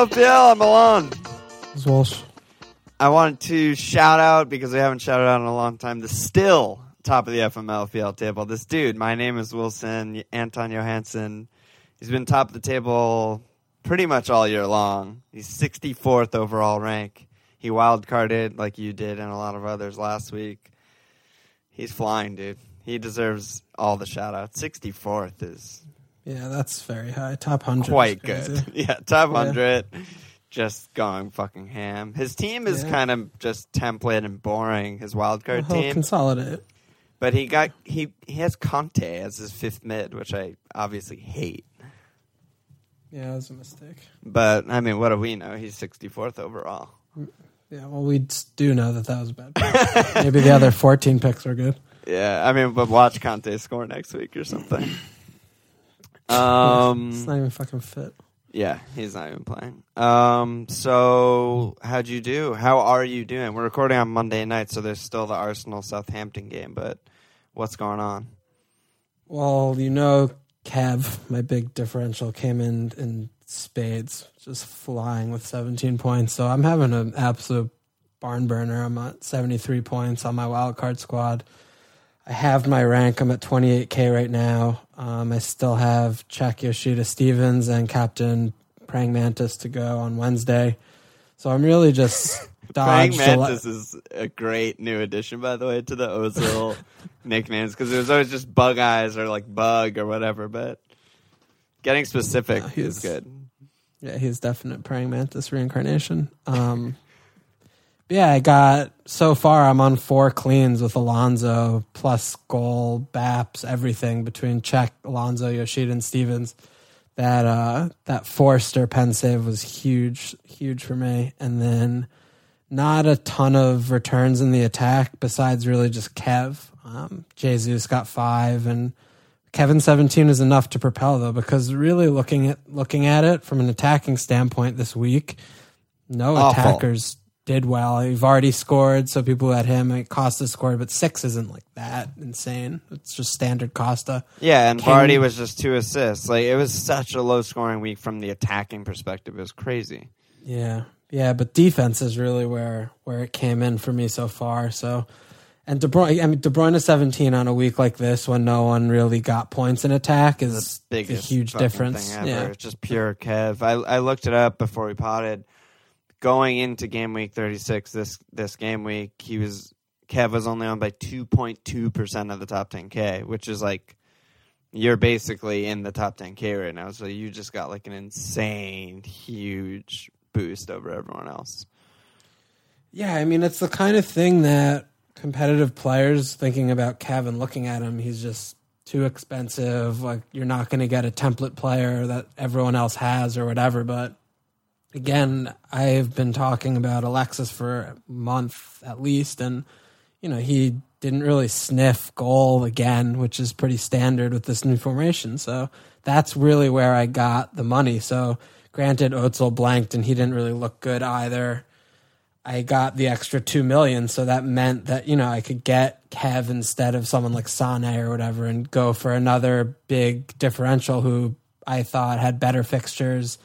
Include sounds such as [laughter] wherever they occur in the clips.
Oh, from LFPL. I'm Milan. It's Walsh. I wanted to shout out because we haven't shouted out in a long time. The still top of the FMLFPL table. This dude, my name is Wilson Anton Johansson. He's been top of the table pretty much all year long. He's 64th overall rank. He wild carded like you did and a lot of others last week. He's flying, dude. He deserves all the shout outs. 64th is Yeah, that's very high. Top 100. quite good. [laughs] Yeah, top Yeah. 100. Just going fucking ham. His team is Yeah. kind of just template and boring, his wild Well, card he'll team. consolidate. But he got he he has Conte as his fifth mid, which I obviously hate. Yeah, it was a mistake. But I mean, what do we know? He's 64th overall. Mm, yeah, well, we do know that that was a bad. pick. Maybe the other [laughs] 14 picks were good. Yeah, I mean, but watch Conte score next week or something. [laughs] Um, it's not even fucking fit. yeah, he's not even playing. Um, so how'd you do? How are you doing? We're recording on Monday night, so there's still the Arsenal Southampton game. But what's going on? Well, you know, Kev, my big differential, came in in spades, just flying with 17 points. So I'm having an absolute barn burner. I'm at 73 points on my wild card squad. I have my rank. I'm at 28k right now. Um, I still have Cech Yoshida Stephens and Captain Praying Mantis to go on Wednesday. So I'm really just [laughs] Praying Mantis is a great new addition, by the way, to the Ozil [laughs] nicknames because it was always just Bug Eyes or like Bug or whatever. But getting specific No, is he's- good. Yeah, he's definite praying mantis reincarnation. Um, yeah, I got so far. I'm on four cleans with Alonso plus goal, Baps, everything between Cech, Alonso, Yoshida, and Stephens. That uh, that Forster pen save was huge, huge for me. And then not a ton of returns in the attack besides really just Kev. Um, Jesus got five and Kevin 17 is enough to propel though because really looking at looking at it from an attacking standpoint this week, no Awful. attackers did well. You've already scored, so people at him like Costa scored, but six isn't like that insane. It's just standard Costa. Yeah, and King- Vardy was just two assists. Like it was such a low scoring week from the attacking perspective. It was crazy. Yeah, yeah, but defense is really where where it came in for me so far. So, and De Bruyne, I mean, De Bruyne 17 on a week like this when no one really got points in attack is a Biggest huge difference. Yeah, It's just pure Kev. I I looked it up before we potted. Going into game week thirty six, this this game week, he was Kev was only on by two point two percent of the top ten K, which is like you're basically in the top ten K right now. So you just got like an insane huge boost over everyone else. Yeah, I mean, it's the kind of thing that competitive players thinking about Kevin, looking at him, he's just too expensive. Like, you're not going to get a template player that everyone else has or whatever. But again, I've been talking about Alexis for a month at least, and, you know, he didn't really sniff goal again, which is pretty standard with this new formation. So that's really where I got the money. So, granted, Ozil blanked and he didn't really look good either. I got the extra two million, so that meant that you know I could get Kev instead of someone like Sane or whatever, and go for another big differential who I thought had better fixtures,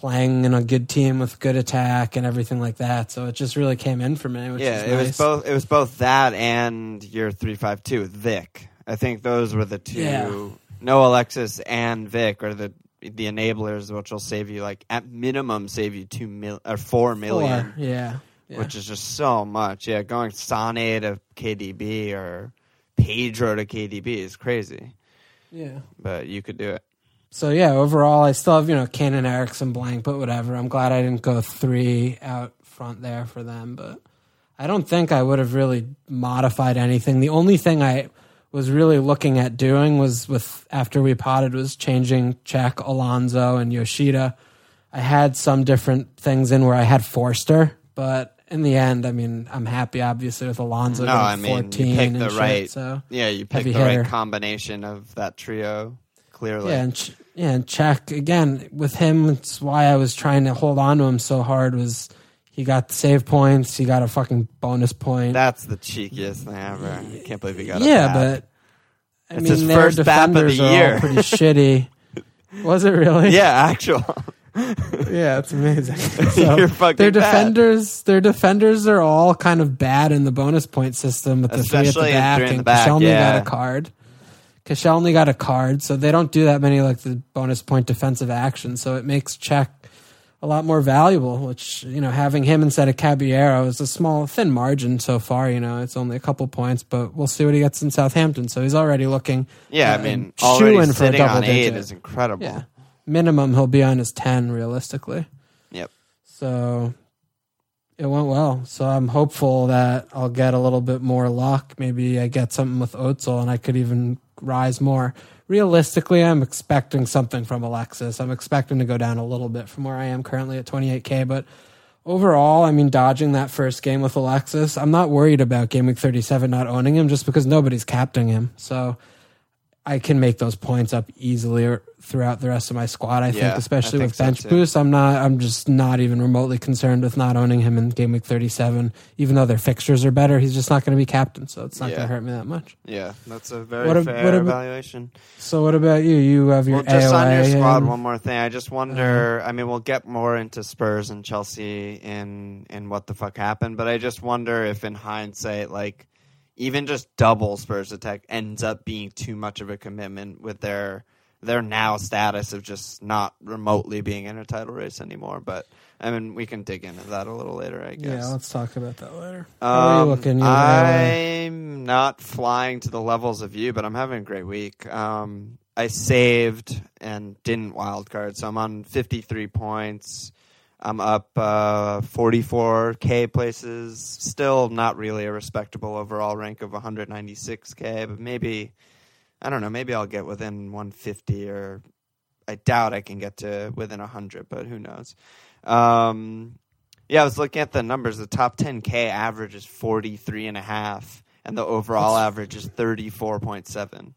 playing in a good team with good attack and everything like that. So it just really came in for me, which yeah, it nice. was both. It was both that and your three five two Vic. I think those were the two. Yeah. No Alexis and Vic are the the enablers, which will save you like at minimum save you two mil or four million, Four, yeah, yeah. which is just so much. Yeah, going Sane to KDB or Pedro to KDB is crazy, yeah. but you could do it. So yeah, overall, I still have you know Kane and Eriksen blank, but whatever. I'm glad I didn't go three out front there for them, but I don't think I would have really modified anything. The only thing I was really looking at doing was with after we potted was changing Cech, Alonso, and Yoshida. I had some different things in where I had Forster, but in the end, I mean, I'm happy obviously with Alonso No, I mean 14 you picked the shit, right. so yeah, you picked the hitter. right combination of that trio. Clearly, Yeah, and Ch- yeah, and Cech again with him. It's why I was trying to hold on to him so hard. Was he got the save points? He got a fucking bonus point. that's the cheekiest thing ever. I can't believe he got. yeah, but I It's mean, his their first BAP of the defenders are all year. pretty shitty. [laughs] Was it really? Yeah, actual. [laughs] Yeah, it's amazing. [laughs] So You're fucking their bad. defenders, their defenders are all kind of bad in the bonus point system with the three at Especially the back, and the back, yeah. got a card. Koscielny got a card, so they don't do that many like the bonus point defensive actions. So it makes Cech a lot more valuable. Which you know, having him instead of Caballero is a small, thin margin so far. You know, it's only a couple points, but we'll see what he gets in Southampton. So he's already looking. Yeah, uh, I mean, already in for a sitting on double eight digit. is incredible. Yeah, minimum he'll be on his ten realistically. Yep. So it went well. So I'm hopeful that I'll get a little bit more luck. Maybe I get something with Ozil and I could even rise more. Realistically, I'm expecting something from Alexis. I'm expecting to go down a little bit from where I am currently at 28K. But overall, I mean, dodging that first game with Alexis, I'm not worried about Game Week 37 not owning him just because nobody's captaining him. So I can make those points up easily throughout the rest of my squad. I Yeah, think, especially I think with so bench too. boost. I'm not. I'm just not even remotely concerned with not owning him in game week 37. Even though their fixtures are better, he's just not going to be captain, so it's not Yeah. going to hurt me that much. Yeah, that's a very What fair what evaluation. So what about you? You have your Well, just on your squad, and- one more thing. I just wonder. Uh-huh. I mean, we'll get more into Spurs and Chelsea in in what the fuck happened, but I just wonder if, in hindsight, like even just double Spurs attack ends up being too much of a commitment with their their now status of just not remotely being in a title race anymore. But I mean, we can dig into that a little later, I guess. Yeah, let's talk about that later. Are you Um, looking? You? I'm not flying to the levels of you, but I'm having a great week. Um, I saved and didn't wild card, so I'm on 53 points. I'm up uh, 44k places. Still not really a respectable overall rank of 196k, but maybe I don't know. Maybe I'll get within 150, or I doubt I can get to within 100, but who knows? Um, yeah, I was looking at the numbers. The top 10K average is 43 and a half, and the overall average is 34.7.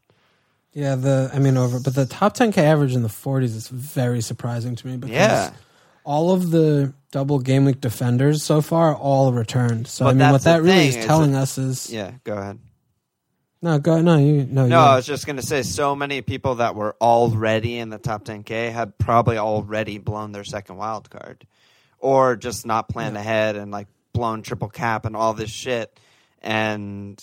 Yeah, the I mean over, but the top 10k average in the 40s is very surprising to me because Yeah. All of the double game week defenders so far all returned. So But I mean, that's what the that really thing, is is telling us is Yeah, go ahead. no, go no, you no, No, you, I was just going to say so many people that were already in the top 10K had probably already blown their second wild card or just not planned ahead and like blown triple cap and all this shit. And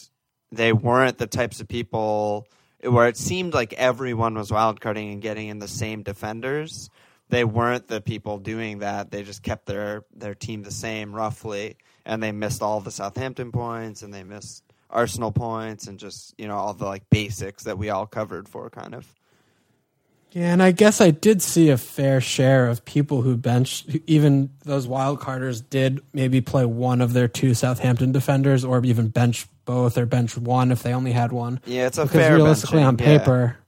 they weren't the types of people where it seemed like everyone was wild carding and getting in the same defenders. They weren't the people doing that. They just kept their, their team the same roughly, and they missed all the Southampton points and they missed Arsenal points and just you know all the like basics that we all covered for kind of. Yeah, and I guess I did see a fair share of people who benched, who- even those wild carders did maybe play one of their two Southampton defenders, or even bench both, or bench one if they only had one. Yeah, it's a Because fair realistically, benching, on paper, yeah.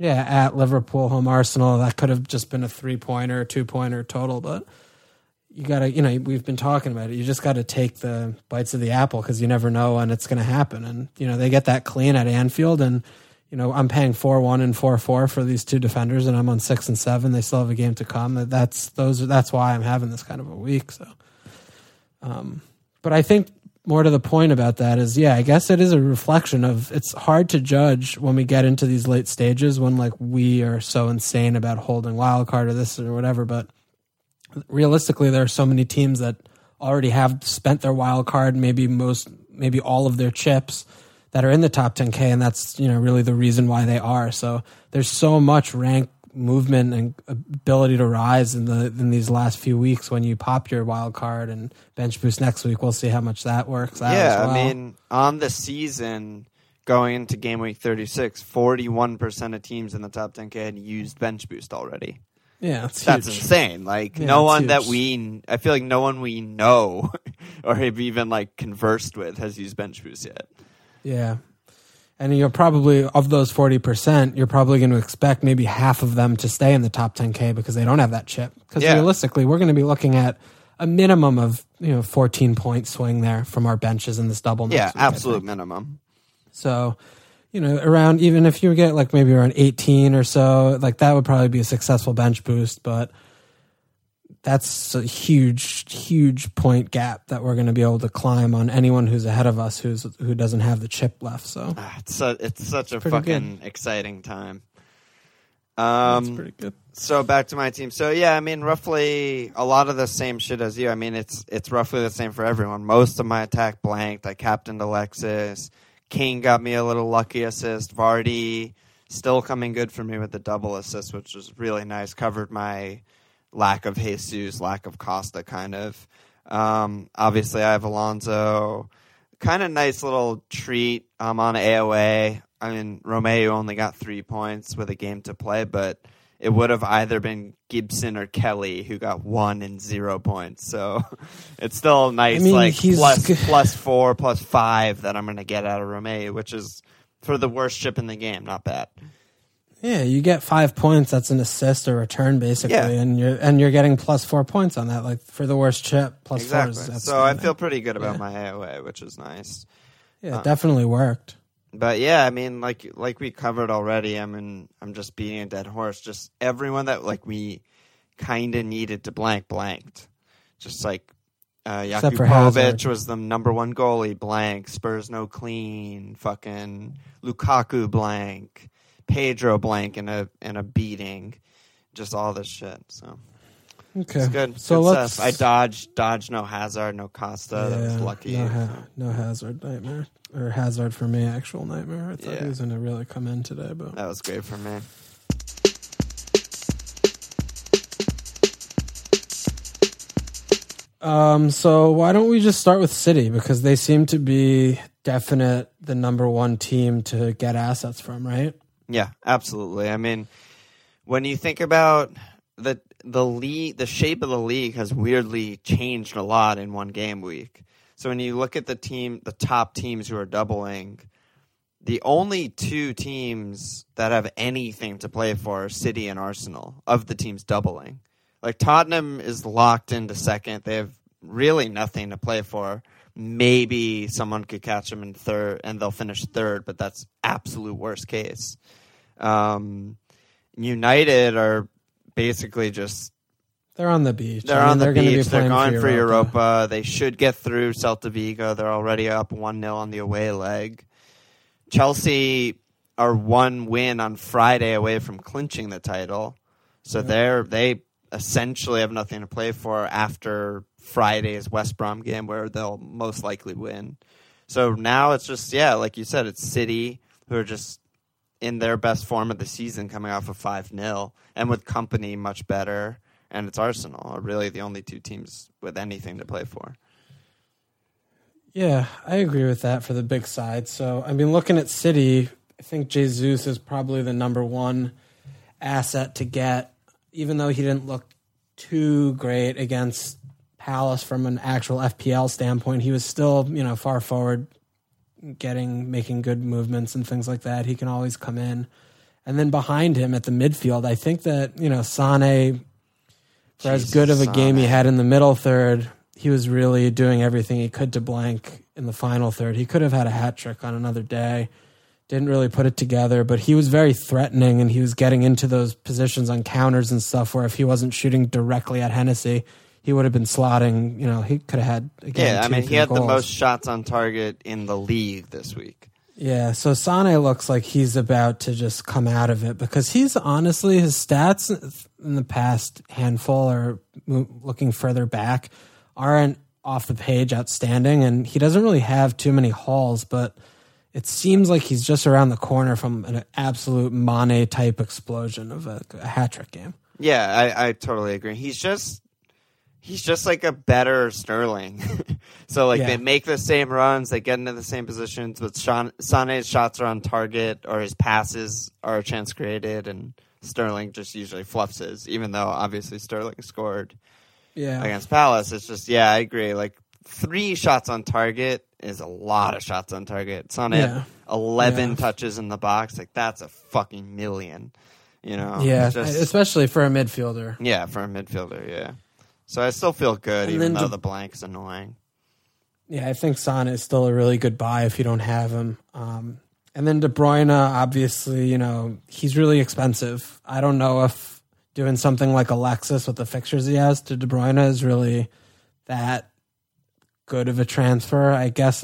At Liverpool, home Arsenal, that could have just been a three pointer, two pointer total. But you got to, you know, we've been talking about it. You just got to take the bites of the apple because you never know when it's going to happen. And you know, they get that clean at Anfield, and you know, I'm paying four one and four four for these two defenders, and I'm on six and seven. They still have a game to come. That's those. That's why I'm having this kind of a week. So, um, but I think more to the point about that is, yeah, I guess it is a reflection of it's hard to judge when we get into these late stages when like we are so insane about holding wild card or this or whatever. But realistically, there are so many teams that already have spent their wild card, maybe most, maybe all of their chips that are in the top 10k, and that's you know really the reason why they are. So there's so much rank movement and ability to rise in the in these last few weeks when you pop your wild card and bench boost next week. We'll see how much that works out. Yeah, well. I mean, on the season going into game week 36, 41% of teams in the top 10K had used bench boost already. yeah, That's huge. insane. Like Yeah, no one that we I feel like no one we know [laughs] or have even like conversed with has used bench boost yet. Yeah. And you're probably, of those 40%, you're probably going to expect maybe half of them to stay in the top 10K because they don't have that chip. Because Yeah. realistically, we're going to be looking at a minimum of, you know, 14 point swing there from our benches in this double. Yeah, week, absolute minimum. So, you know, around, even if you get like maybe around 18 or so, like that would probably be a successful bench boost. But that's a huge, huge point gap that we're going to be able to climb on anyone who's ahead of us who's who doesn't have the chip left. So Ah, it's su- it's such a pretty fucking exciting time. That's Um, pretty good. so back to my team. So yeah, I mean, roughly a lot of the same shit as you. I mean, it's it's roughly the same for everyone. Most of my attack blanked. I captained Alexis. Kane got me a little lucky assist. Vardy still coming good for me with the double assist, which was really nice. Covered my lack of Jesus, lack of Costa, kind of. Um, obviously, I have Alonso. Kind of nice little treat. I'm on AOA. I mean, Romeu only got three points with a game to play, but it would have either been Gibson or Kelly who got one and zero points. So [laughs] it's still nice, I mean, like he's plus, plus four, plus five that I'm going to get out of Romeu, which is for the worst chip in the game. Not bad. Yeah, you get five points. That's an assist or return, basically, Yeah. and you're and you're getting plus four points on that. Like for the worst chip, plus four. Exactly. Is, that's So I feel pretty good about Yeah. my AOA, which is nice. yeah, it definitely worked. But yeah, I mean, like like we covered already. I mean, I'm just beating a dead horse. Just everyone that like we kind of needed to blank blanked. Just like uh, Except for Hazard. Jakupovic was the number one goalie blank. Spurs no clean. Fucking Lukaku blank. Pedro blank in a in a beating. Just all this shit. So Okay, it's good. So good let's. stuff. I dodged dodged no Hazard, no Costa. that was lucky. No, ha- no hazard nightmare or hazard for me. Actual nightmare. I thought Yeah. he was going to really come in today, but That was great for me. Um, so why don't we just start with City because they seem to be definite the number one team to get assets from, right? Yeah, absolutely. I mean, when you think about the the league, the shape of the league has weirdly changed a lot in one game week. So when you look at the team, the top teams who are doubling, the only two teams that have anything to play for are City and Arsenal of the teams doubling. Like Tottenham is locked into second. They have really nothing to play for. Maybe someone could catch them in third and they'll finish third, but that's absolute worst case. Um, United are basically just They're on the beach. they're I mean, on the they're beach. They're going for Europa. They should get through Celta Vigo. They're already up 1 0 on the away leg. Chelsea are one win on Friday away from clinching the title. So they're they essentially have nothing to play for after Friday's West Brom game where they'll most likely win. So now it's just yeah, like you said, it's City who are just in their best form of the season coming off of 5 0 and with Kompany much better and it's Arsenal are really the only two teams with anything to play for. Yeah, I agree with that for the big side. So, I mean, looking at City, I think Jesus is probably the number one asset to get, even though he didn't look too great against Palace from an actual FPL standpoint. He was still, you know, far forward, getting, making good movements and things like that. He can always come in. And then behind him at the midfield, I think that, you know, Sane, for as good of a game he had in the middle third, he was really doing everything he could to blank in the final third. He could have had a hat trick on another day. Didn't really put it together, but he was very threatening and he was getting into those positions on counters and stuff where if he wasn't shooting directly at Hennessy, he would have been slotting. You know, he could have had again. Yeah, I mean, he had the most shots on target in the league this week. Yeah, so Sane looks like he's about to just come out of it because he's honestly his stats in the past handful or looking further back aren't off the page outstanding, and he doesn't really have too many hauls, but it seems like he's just around the corner from an absolute Mane type explosion of a, a hat trick game. Yeah, I, I totally agree. He's just he's just like a better Sterling. [laughs] so like Yeah. they make the same runs, they get into the same positions, but Sean, Sane's shots are on target or his passes are a chance created, and Sterling just usually fluffs his. Even though obviously Sterling scored Yeah, against Palace, it's just yeah, I agree. Like three shots on target is a lot of shots on target. Sane Yeah. eleven Yeah. touches in the box, like that's a fucking million. You know, yeah, Just- especially for a midfielder. yeah, for a midfielder, yeah. So I still feel good, And even though to- the blank's annoying. Yeah, I think Son is still a really good buy if you don't have him. Um, and then De Bruyne, obviously, you know, he's really expensive. I don't know if doing something like Alexis with the fixtures he has to De Bruyne is really that good of a transfer. I guess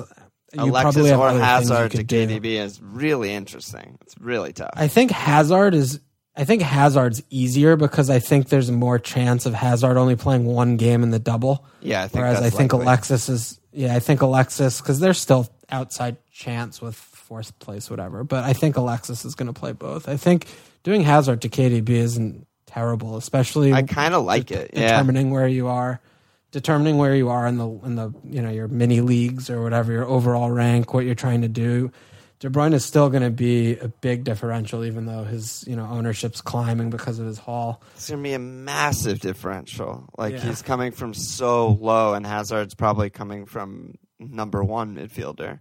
you Alexis probably have or other things you Hazard to could do. KDB is really interesting. It's really tough. I think Hazard is I think Hazard's easier because I think there's more chance of Hazard only playing one game in the double. Yeah, I think Whereas I think likely. Alexis is, yeah, I think Alexis, because there's still outside chance with fourth place, whatever. But I think Alexis is going to play both. I think doing Hazard to KDB isn't terrible, especially I kind of like it. Yeah, determining where you are, determining where you are in the in the you know your mini leagues or whatever your overall rank, what you're trying to do. De Bruyne is still going to be a big differential, even though his you know ownership's climbing because of his haul. it's gonna be a massive differential. Like Yeah. he's coming from so low, and Hazard's probably coming from number one midfielder.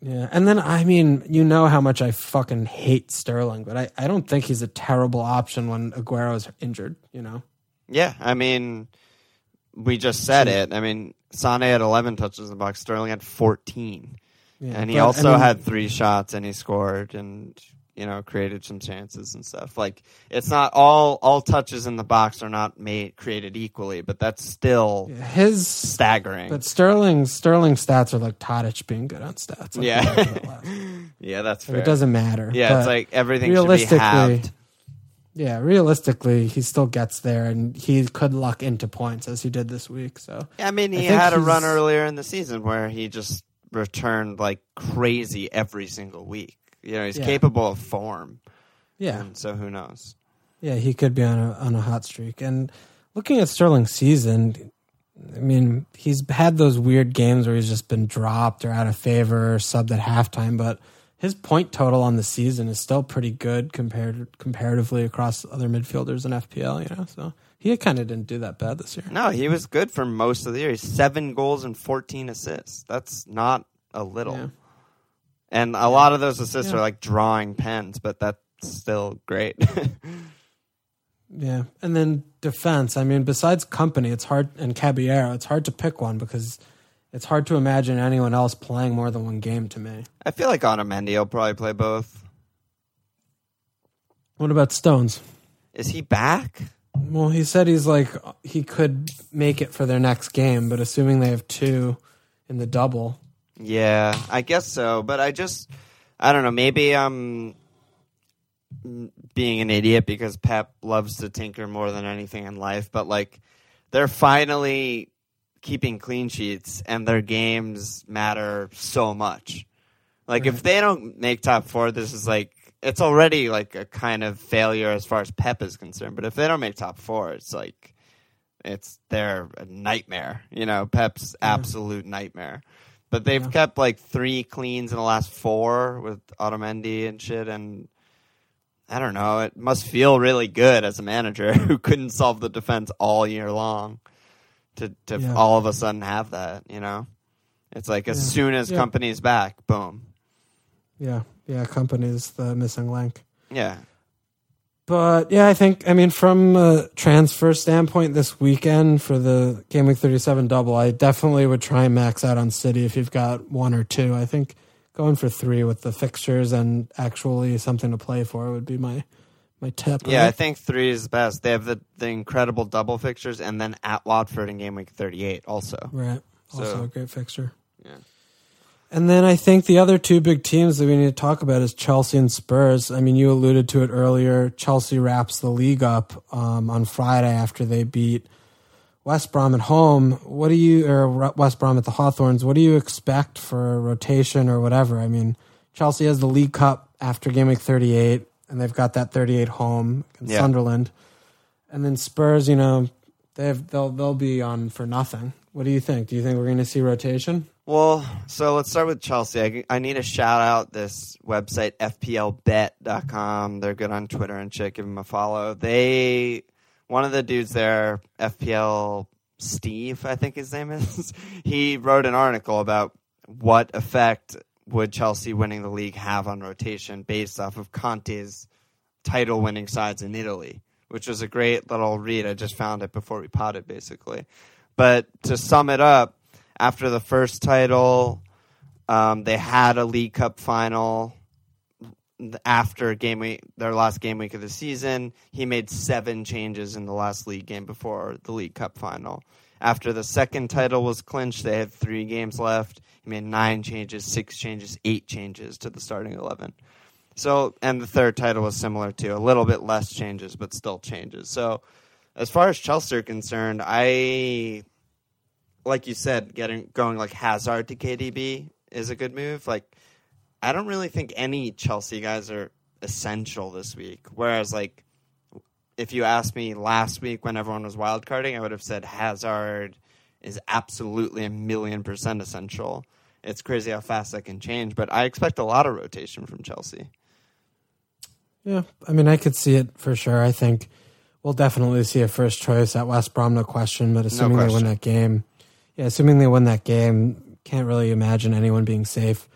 Yeah, and then I mean, you know how much I fucking hate Sterling, but I, I don't think he's a terrible option when Aguero is injured. You know, Yeah, I mean, we just said it. I mean, Sane had 11 touches in the box. Sterling had 14, yeah, and he but, I also mean, had three shots, and he scored, and you know, created some chances and stuff. Like it's not all all touches in the box are not made created equally, but that's still his. staggering. But Sterling Sterling stats are like Tadic being good on stats. Like, Yeah. we talked about last. yeah, that's Like, it doesn't matter. yeah, but- it's like everything should be realistically- halved. Yeah, realistically, he still gets there, and he could luck into points as he did this week. So I mean, he think had a run earlier in the season where he just returned like crazy every single week. You know, he's Yeah. capable of form. yeah, And so who knows? yeah, he could be on a on a hot streak. And looking at Sterling's season, I mean, he's had those weird games where he's just been dropped or out of favor or subbed at halftime, but his point total on the season is still pretty good compared comparatively across other midfielders in FPL. You know, so he kind of didn't do that bad this year. No, he was good for most of the year. He's seven goals and 14 assists. That's not a little. Yeah. And a lot of those assists Yeah. are like drawing pens, but that's still great. [laughs] Yeah, and then defense. I mean, besides Kompany, it's hard and Caballero. It's hard to pick one because it's hard to imagine anyone else playing more than one game. To me, I feel like Otamendi will probably play both. what about Stones? Is he back? Well, he said he's like he could make it for their next game, but assuming they have two in the double, Yeah, I guess so. But I just, I don't know. Maybe I'm being an idiot because Pep loves to tinker more than anything in life. But like, they're finally keeping clean sheets, and their games matter so much. Like, if they don't make top four, this is like it's already like a kind of failure as far as Pep is concerned. But if they don't make top four, it's like it's their nightmare. You know, Pep's absolute nightmare. But they've Yeah. kept like three cleans in the last four with Otamendi and shit, and I don't know. It must feel really good as a manager [laughs] who couldn't solve the defense all year long to to Yeah. all of a sudden have that. You know, it's like as Yeah. soon as Yeah. Kompany's back, boom. yeah, yeah, Kompany's the missing link. Yeah, But yeah, I think I mean from a transfer standpoint this weekend for the game week thirty seven double, I definitely would try and max out on City if you've got one or two. I think going for three with the fixtures and actually something to play for would be my my tip. yeah. I think three is the best. They have the the incredible double fixtures, and then at Watford in game week thirty eight also. right. Also So- a great fixture. Yeah. And then I think the other two big teams that we need to talk about is Chelsea and Spurs. I mean, you alluded to it earlier. Chelsea wraps the league up um, on Friday after they beat West Brom at home. What do you, or West Brom at the Hawthorns, what do you expect for rotation or whatever? I mean, Chelsea has the League Cup after game week 38, and they've got that 38 home in Yeah. Sunderland. And then Spurs, you know, they've, they'll, they'll be on for nothing. What do you think? Do you think we're going to see rotation? Well, so let's start with Chelsea. I, I need to shout out this website, FPLBet.com. They're good on Twitter and shit. Give them a follow. They, one of the dudes there, FPL Steve, I think his name is, [laughs] he wrote an article about what effect would Chelsea winning the league have on rotation based off of Conte's title winning sides in Italy, which was a great little read. I just found it before we potted, basically. But to sum it up, after the first title, um, they had a League Cup final. After game week, their last game week of the season, he made seven changes in the last league game before the League Cup final. After the second title was clinched, they had three games left. He made nine changes, six changes, eight changes to the starting eleven. So, and the third title was similar too. A little bit less changes, but still changes. So, as far as Chelsea are concerned, I, like you said, getting going like Hazard to KDB is a good move. Like, I don't really think any Chelsea guys are essential this week. Whereas, like, if you asked me last week when everyone was wildcarding, I would have said Hazard is absolutely a million percent essential. It's crazy how fast that can change, but I expect a lot of rotation from Chelsea. Yeah, I mean, I could see it for sure. I think we'll definitely see a first choice at West Brom, no question. But assuming No they win that game, yeah, assuming they win that game, can't really imagine anyone being safe.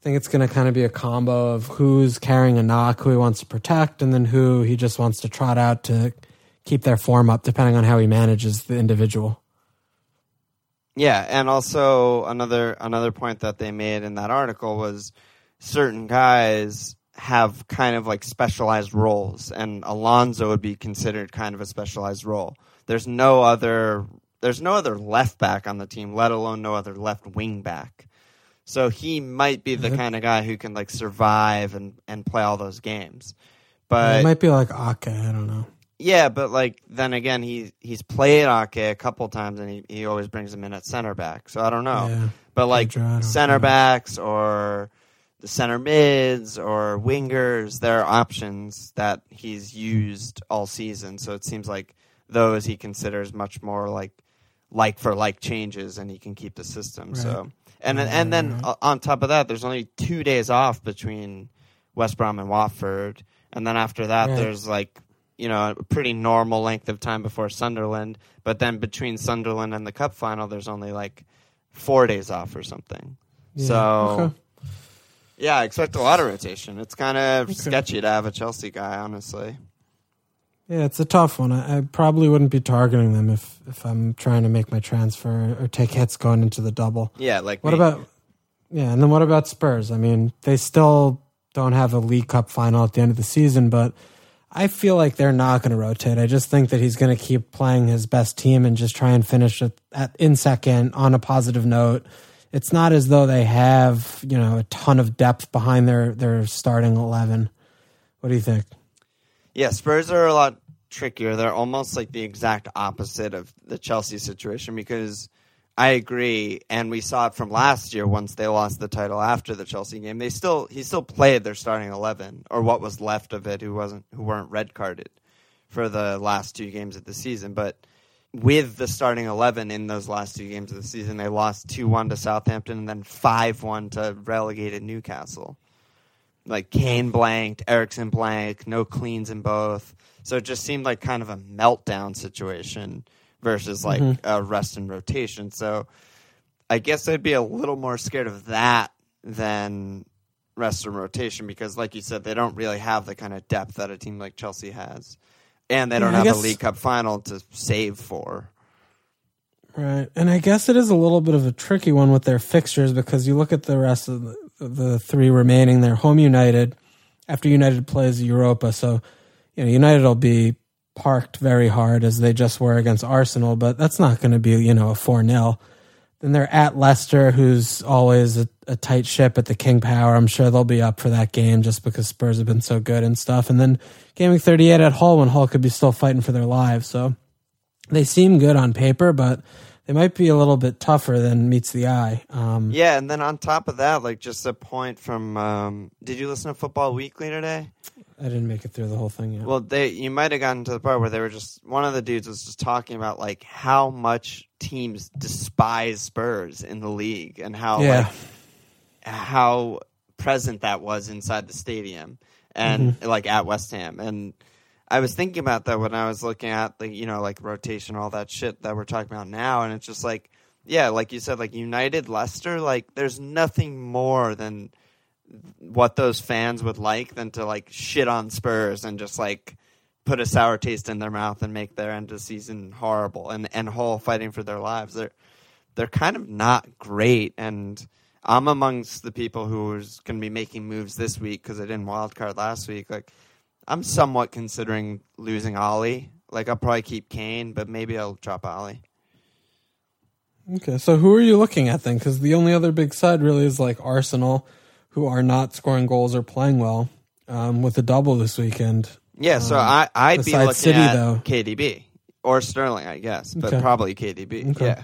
I think it's going to kind of be a combo of who's carrying a knock, who he wants to protect, and then who he just wants to trot out to keep their form up, depending on how he manages the individual. Yeah, and also another another point that they made in that article was certain guys have kind of like specialized roles, and Alonso would be considered kind of a specialized role. There's no other there's no other left back on the team, let alone no other left wing back. So he might be the kind of guy who can like survive and and play all those games. it But might be like Ake, I don't know. yeah, but like then again, he he's played Ake a couple times, and he, he always brings him in at center back. So I don't know. Yeah. But like Pedro, center know. backs or the center mids or wingers, there are options that he's used all season. So it seems like those he considers much more like like for like changes, and he can keep the system. So and Right, and then on top of that, there's only two days off between West Brom and Watford, and then after that, Right. there's like you know a pretty normal length of time before Sunderland. But then between Sunderland and the Cup final, there's only like four days off or something. Yeah, So okay. yeah, I expect a lot of rotation. It's kind of Okay. sketchy to have a Chelsea guy, honestly. Yeah, it's a tough one. I, I probably wouldn't be targeting them if, if I'm trying to make my transfer or take hits going into the double. Yeah, like What me. about yeah, and then what about Spurs? I mean, they still don't have a League Cup final at the end of the season, but I feel like they're not going to rotate. I just think that he's going to keep playing his best team and just try and finish at, in second on a positive note. It's not as though they have you know a ton of depth behind their their starting eleven. What do you think? Yeah, Spurs are a lot trickier. They're almost like the exact opposite of the Chelsea situation because I agree, and we saw it from last year once they lost the title after the Chelsea game. They still he still played their starting eleven or what was left of it who wasn't who weren't red carded for the last two games of the season, but with the starting 11 in those last two games of the season, they lost 2 1 to Southampton and then 5 1 to relegated Newcastle like Kane blanked, Eriksen blank, no cleans in both. So it just seemed like kind of a meltdown situation versus like mm-hmm. a rest and rotation. So I guess I'd be a little more scared of that than rest and rotation because, like you said, they don't really have the kind of depth that a team like Chelsea has. And they don't Yeah, have a League Cup final to save for. Right. And I guess it is a little bit of a tricky one with their fixtures because you look at the rest of the, the three remaining. They're home United after United plays Europa. So, you know, United will be parked very hard as they just were against Arsenal, but that's not going to be, you know, a 4 0. Then they're at Leicester, who's always a, a tight ship at the King Power. I'm sure they'll be up for that game just because Spurs have been so good and stuff. And then gaming 38 at Hull when Hull could be still fighting for their lives. So they seem good on paper, but they might be a little bit tougher than meets the eye. Um, Yeah, and then on top of that, like just a point from. Um, did you listen to Football Weekly today? I didn't make it through the whole thing yet. Well, they you might have gotten to the part where they were just one of the dudes was just talking about like how much teams despise Spurs in the league and how Yeah. like how present that was inside the stadium and like at West Ham and I was thinking about that when I was looking at the you know like rotation all that shit that we're talking about now and it's just like yeah like you said like United Leicester like there's nothing more than what those fans would like than to like shit on Spurs and just like put a sour taste in their mouth and make their end of season horrible and and Hull fighting for their lives. They're they're kind of not great and I'm amongst the people who is going to be making moves this week because I didn't wild card last week. Like I'm somewhat considering losing Alli. Like I'll probably keep Kane, but maybe I'll drop Alli. okay, so who are you looking at then? Because the only other big side really is like Arsenal, who are not scoring goals or playing well. um, with a double this weekend. Yeah, so Um, I I'd be looking City, at though. KDB or Sterling, I guess, but Okay. probably KDB. Okay. Yeah.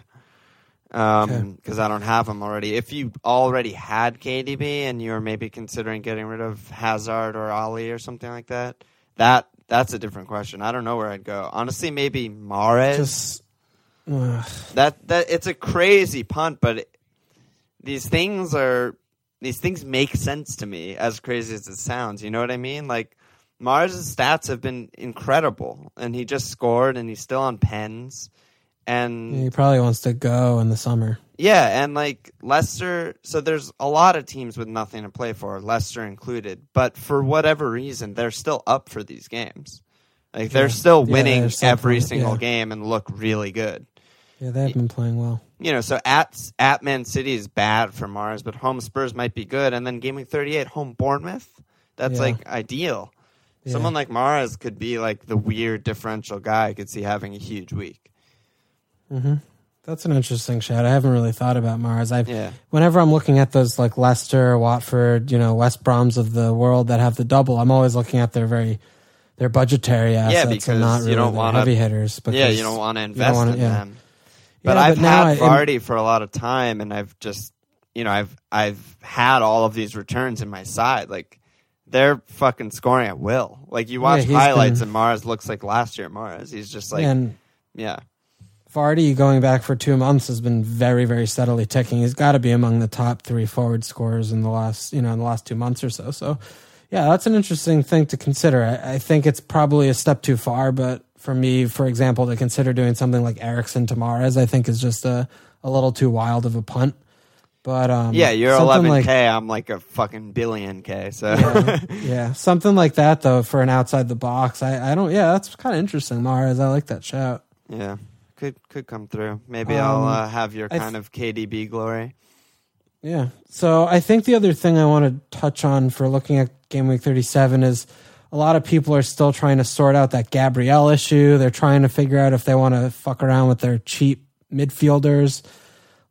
Um, Okay. because I don't have him already. If you already had KDB and you're maybe considering getting rid of Hazard or Alli or something like that, that that's a different question. I don't know where I'd go. Honestly, maybe Mahrez. Just that that it's a crazy punt, but it, these things are these things make sense to me. As crazy as it sounds, you know what I mean? Like Mahrez' stats have been incredible, and he just scored, and he's still on pens, and he probably wants to go in the summer. yeah, and like Leicester, so there's a lot of teams with nothing to play for, Leicester included. But for whatever reason, they're still up for these games. Like they're Yeah. still Yeah, winning they're every single yeah. game and look really good. Yeah, they have been playing well. You know, so at at Man City is bad for Mahrez, but home Spurs might be good. And then game week 38, home Bournemouth, that's Yeah. like ideal. Yeah. Someone like Mahrez could be like the weird differential guy. I could see having a huge week. Hmm That's an interesting shout. I haven't really thought about Mahrez. I've Yeah. whenever I'm looking at those like Leicester, Watford, you know, West Broms of the world that have the double, I'm always looking at their very their budgetary assets yeah, because and not you don't wanna- heavy hitters. yeah, you don't want to invest wanna- in yeah. them. But Yeah, I've now had Vardy for a lot of time, and I've just, you know, I've I've had all of these returns in my side. Like they're fucking scoring at will. Like you watch highlights, been- and Mahrez looks like last year. Mahrez, he's just like, and yeah, Vardy going back for two months has been very, very steadily ticking. He's got to be among the top three forward scorers in the last, you know, in the last two months or so. So, yeah, that's an interesting thing to consider. I, I think it's probably a step too far, but for me, for example, to consider doing something like Eriksen to Mahrez, I think is just a, a little too wild of a punt. But um, yeah. You're something 11 like- k. I'm like a fucking billion k. So yeah, [laughs] yeah, something like that though for an outside the box. I, I don't. Yeah, that's kind of interesting, Mahrez. I like that shout. yeah, could could come through. Maybe Um, I'll uh, have your I th- kind of KDB glory. Yeah. So I think the other thing I want to touch on for looking at game week 37 is a lot of people are still trying to sort out that Gabriel issue. They're trying to figure out if they want to fuck around with their cheap midfielders.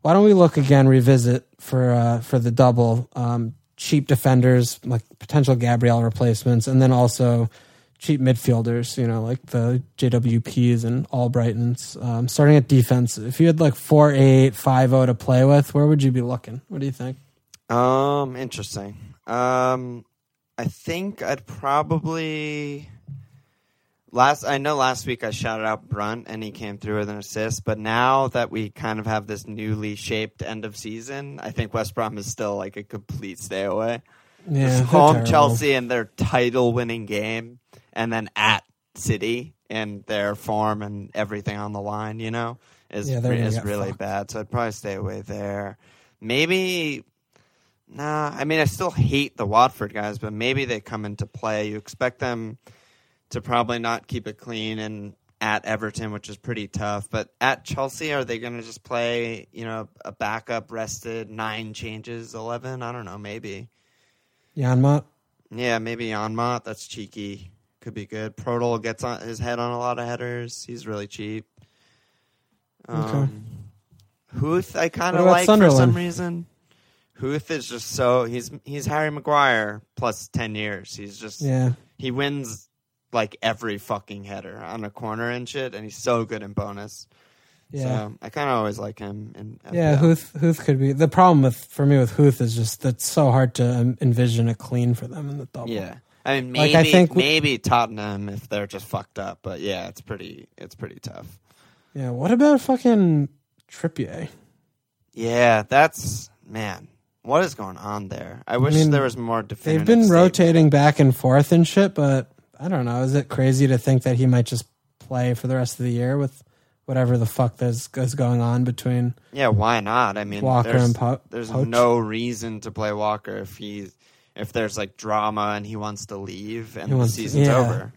Why don't we look again, revisit for uh, for the double um, cheap defenders like potential Gabriel replacements, and then also cheap midfielders. You know, like the JWPs and Albrightons. Um, starting at defense, if you had like four eight five zero to play with, where would you be looking? What do you think? Um, interesting. Um, I think I'd probably last. I know last week I shouted out Brunt and he came through with an assist, but now that we kind of have this newly shaped end of season, I think West Brom is still like a complete stay away. Yeah, Just home terrible. Chelsea and their title-winning game, and then at City and their form and everything on the line. You know, is Yeah, they're is really fucked. bad. So I'd probably stay away there. Maybe. Nah, I mean, I still hate the Watford guys, but maybe they come into play. You expect them to probably not keep it clean and at Everton, which is pretty tough. But at Chelsea, are they going to just play, you know, a backup rested nine changes, 11? I don't know, maybe. Janmaat. Yeah, maybe Onmont. That's cheeky. Could be good. Prödl gets on his head on a lot of headers. He's really cheap. Um, Huth, I kind of like for some reason. Huth is just so he's he's Harry Maguire plus ten years. He's just Yeah. he wins like every fucking header on a corner and shit, and he's so good in bonus. Yeah. So I kind of always like him. In Yeah. Huth Huth could be the problem with for me with Huth is just that's so hard to um, envision a clean for them in the double. Yeah. I mean, Like, maybe I think we- maybe Tottenham if they're just fucked up, but yeah, it's pretty it's pretty tough. Yeah. What about fucking Trippier? Yeah, that's man. What is going on there? I wish mean, there was more definitive. They've been rotating back and forth and shit, but I don't know. Is it crazy to think that he might just play for the rest of the year with whatever the fuck is going on between Yeah, why not? I mean, Walker there's, and po- there's Poach? no reason to play Walker if he's if there's like drama and he wants to leave and He the to- season's yeah. over.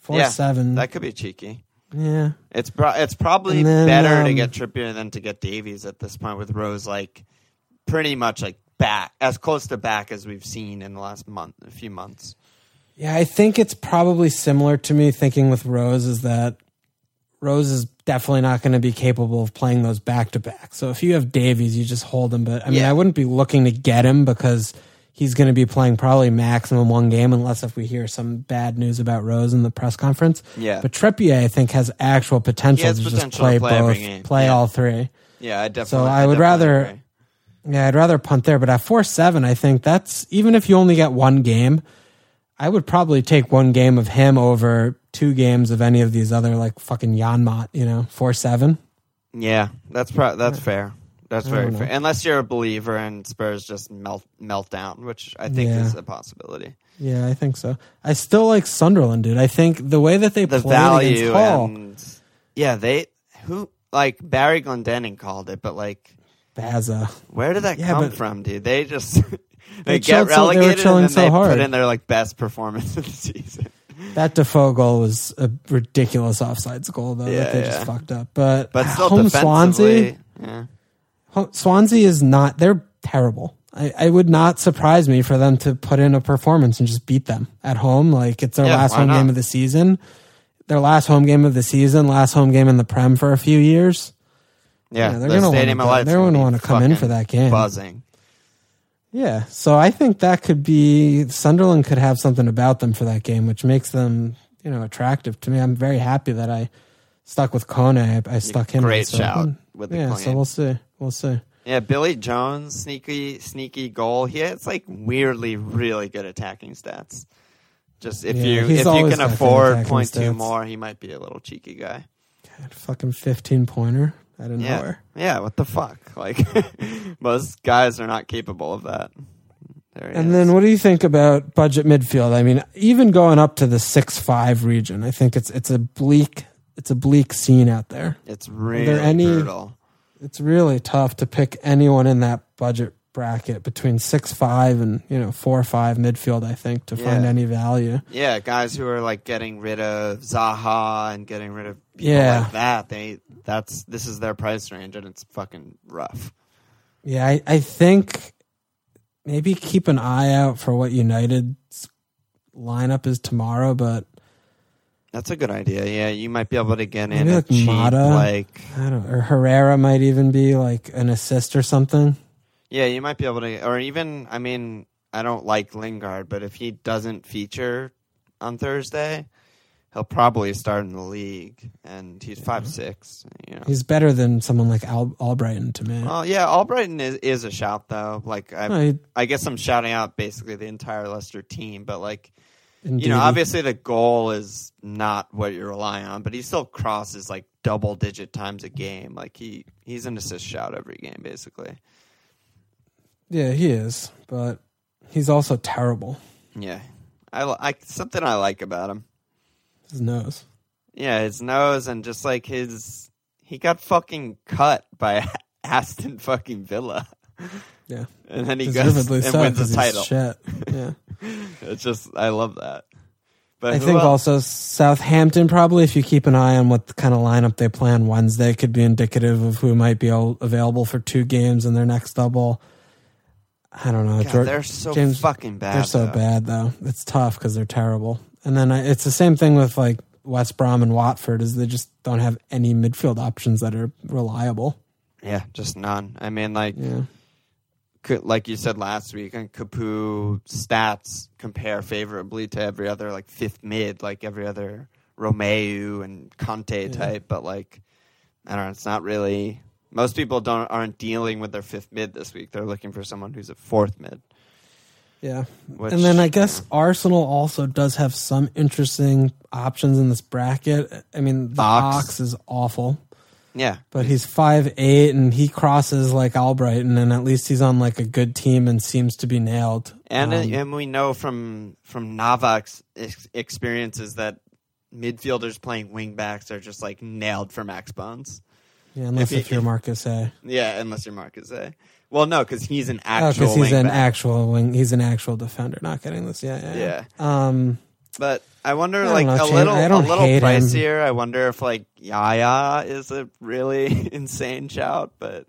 four Yeah, seven? That could be cheeky. yeah. It's pro- it's probably then, better to um, get Trippier than to get Davies at this point with Rose like pretty much like back as close to back as we've seen in the last month, a few months. Yeah, I think it's probably similar to me thinking with Rose is that Rose is definitely not going to be capable of playing those back to back. So if you have Davies, you just hold him. But I mean, Yeah. I wouldn't be looking to get him because he's going to be playing probably maximum one game, unless if we hear some bad news about Rose in the press conference. Yeah. But Trippier, I think, has actual potential has to just potential to play, play both, play Yeah. all three. Yeah, I definitely. So I would definitely rather- agree. Yeah, I'd rather punt there. But at four seven, I think that's even if you only get one game, I would probably take one game of him over two games of any of these other like fucking Janmaat. You know, four seven. Yeah, that's pro- that's fair. That's very fair. Unless you're a believer and Spurs just melt melt down, which I think Yeah. is a possibility. Yeah, I think so. I still like Sunderland, dude. I think the way that they The played against value Hull, and yeah, they who like Barry Glendenning called it, but like Baza. where did that Yeah, come but- from, dude? They just [laughs] they, chilled get so- they were relegated chilling and then so they hard. put in their like best performance of the season. [laughs] That Defoe goal was a ridiculous offsides goal, though. Yeah, that they yeah. just fucked up. But, But [sighs] still home Swansea, yeah. Swansea is not. They're terrible. I, I would not surprise me for them to put in a performance and just beat them at home. Like it's their Yeah, last home not? game of the season. Their last home game of the season. Last home game in the Prem for a few years. Yeah, Yeah, they're the gonna wanna Stadium go- of Lights they're gonna gonna wanna come in for that game. Buzzing. Yeah, so I think that could be Sunderland could have something about them for that game, which makes them you know attractive to me. I'm very happy that I stuck with Kone. I, I stuck him. Great shout with the Yeah, so we'll see. We'll see. Yeah, Billy Jones, sneaky, sneaky goal. He has like weirdly really good attacking stats. Just if Yeah, you if you can afford point two more, he might be a little cheeky guy. God, fucking 15 pointer out of Yeah, nowhere. yeah. What the fuck? Like [laughs] most guys are not capable of that. There he And is. then what do you think about budget midfield? I mean, even going up to the six five region, I think it's it's a bleak it's a bleak scene out there. it's really there any- brutal. It's really tough to pick anyone in that budget bracket between six five and you know four or five midfield. I think to find any value. Yeah, guys who are like getting rid of Zaha and getting rid of people Yeah. like that. They that's this is their price range and it's fucking rough. Yeah, I, I think maybe keep an eye out for what United's lineup is tomorrow, but That's a good idea. Yeah, you might be able to get in Maybe a like cheap Mata. like I don't or Herrera might even be like an assist or something. Yeah, you might be able to, or even, I mean, I don't like Lingard, but if he doesn't feature on Thursday, he'll probably start in the league, and he's five six. You know. He's better than someone like Al- Albrighton to me. Well, yeah, Albrighton is, is a shout though. Like, I, No, I guess I'm shouting out basically the entire Leicester team, but like, indeed. you know, obviously the goal is not what you're relying on, but he still crosses like double digit times a game. Like he he's an assist shout every game basically. yeah, he is, but he's also terrible. Yeah, I, li- I something I like about him. His nose. Yeah, his nose and just like his he got fucking cut by [laughs] Aston fucking Villa. [laughs] Yeah, And then he goes and so wins the title. shit. [laughs] Yeah, It's just I love that. But I think else? also Southampton probably, if you keep an eye on what kind of lineup they play on Wednesday, could be indicative of who might be available for two games in their next double. I don't know. God, Jor- they're so James- fucking bad. They're so though. bad though. It's tough because they're terrible. And then I, it's the same thing with like West Brom and Watford is they just don't have any midfield options that are reliable. Yeah, just none. I mean, like Yeah. Like you said last week, and Capoue stats compare favorably to every other like fifth mid, like every other Romeu and Conte type. But like, I don't know. It's not really. Most people don't aren't dealing with their fifth mid this week. They're looking for someone who's a fourth mid. Yeah. Which, and then I guess Arsenal also does have some interesting options in this bracket. I mean, the Ox. Ox is awful, yeah, but he's five eight and he crosses like Albrighton, and at least he's on like a good team and seems to be nailed. and Um, and we know from from Navak's ex- experiences that midfielders playing wing backs are just like nailed for max bones. yeah, unless if if, you're Marcus A. Yeah, unless you're Marcus A. Well, no, because he's an Oh, actual. because he's wing an back. actual wing. He's an actual defender. Not getting this. Yeah, yeah. Yeah. Um. But I wonder, I like know, a little, a little hate him. pricier. I wonder if like Yaya is a really [laughs] insane shout. But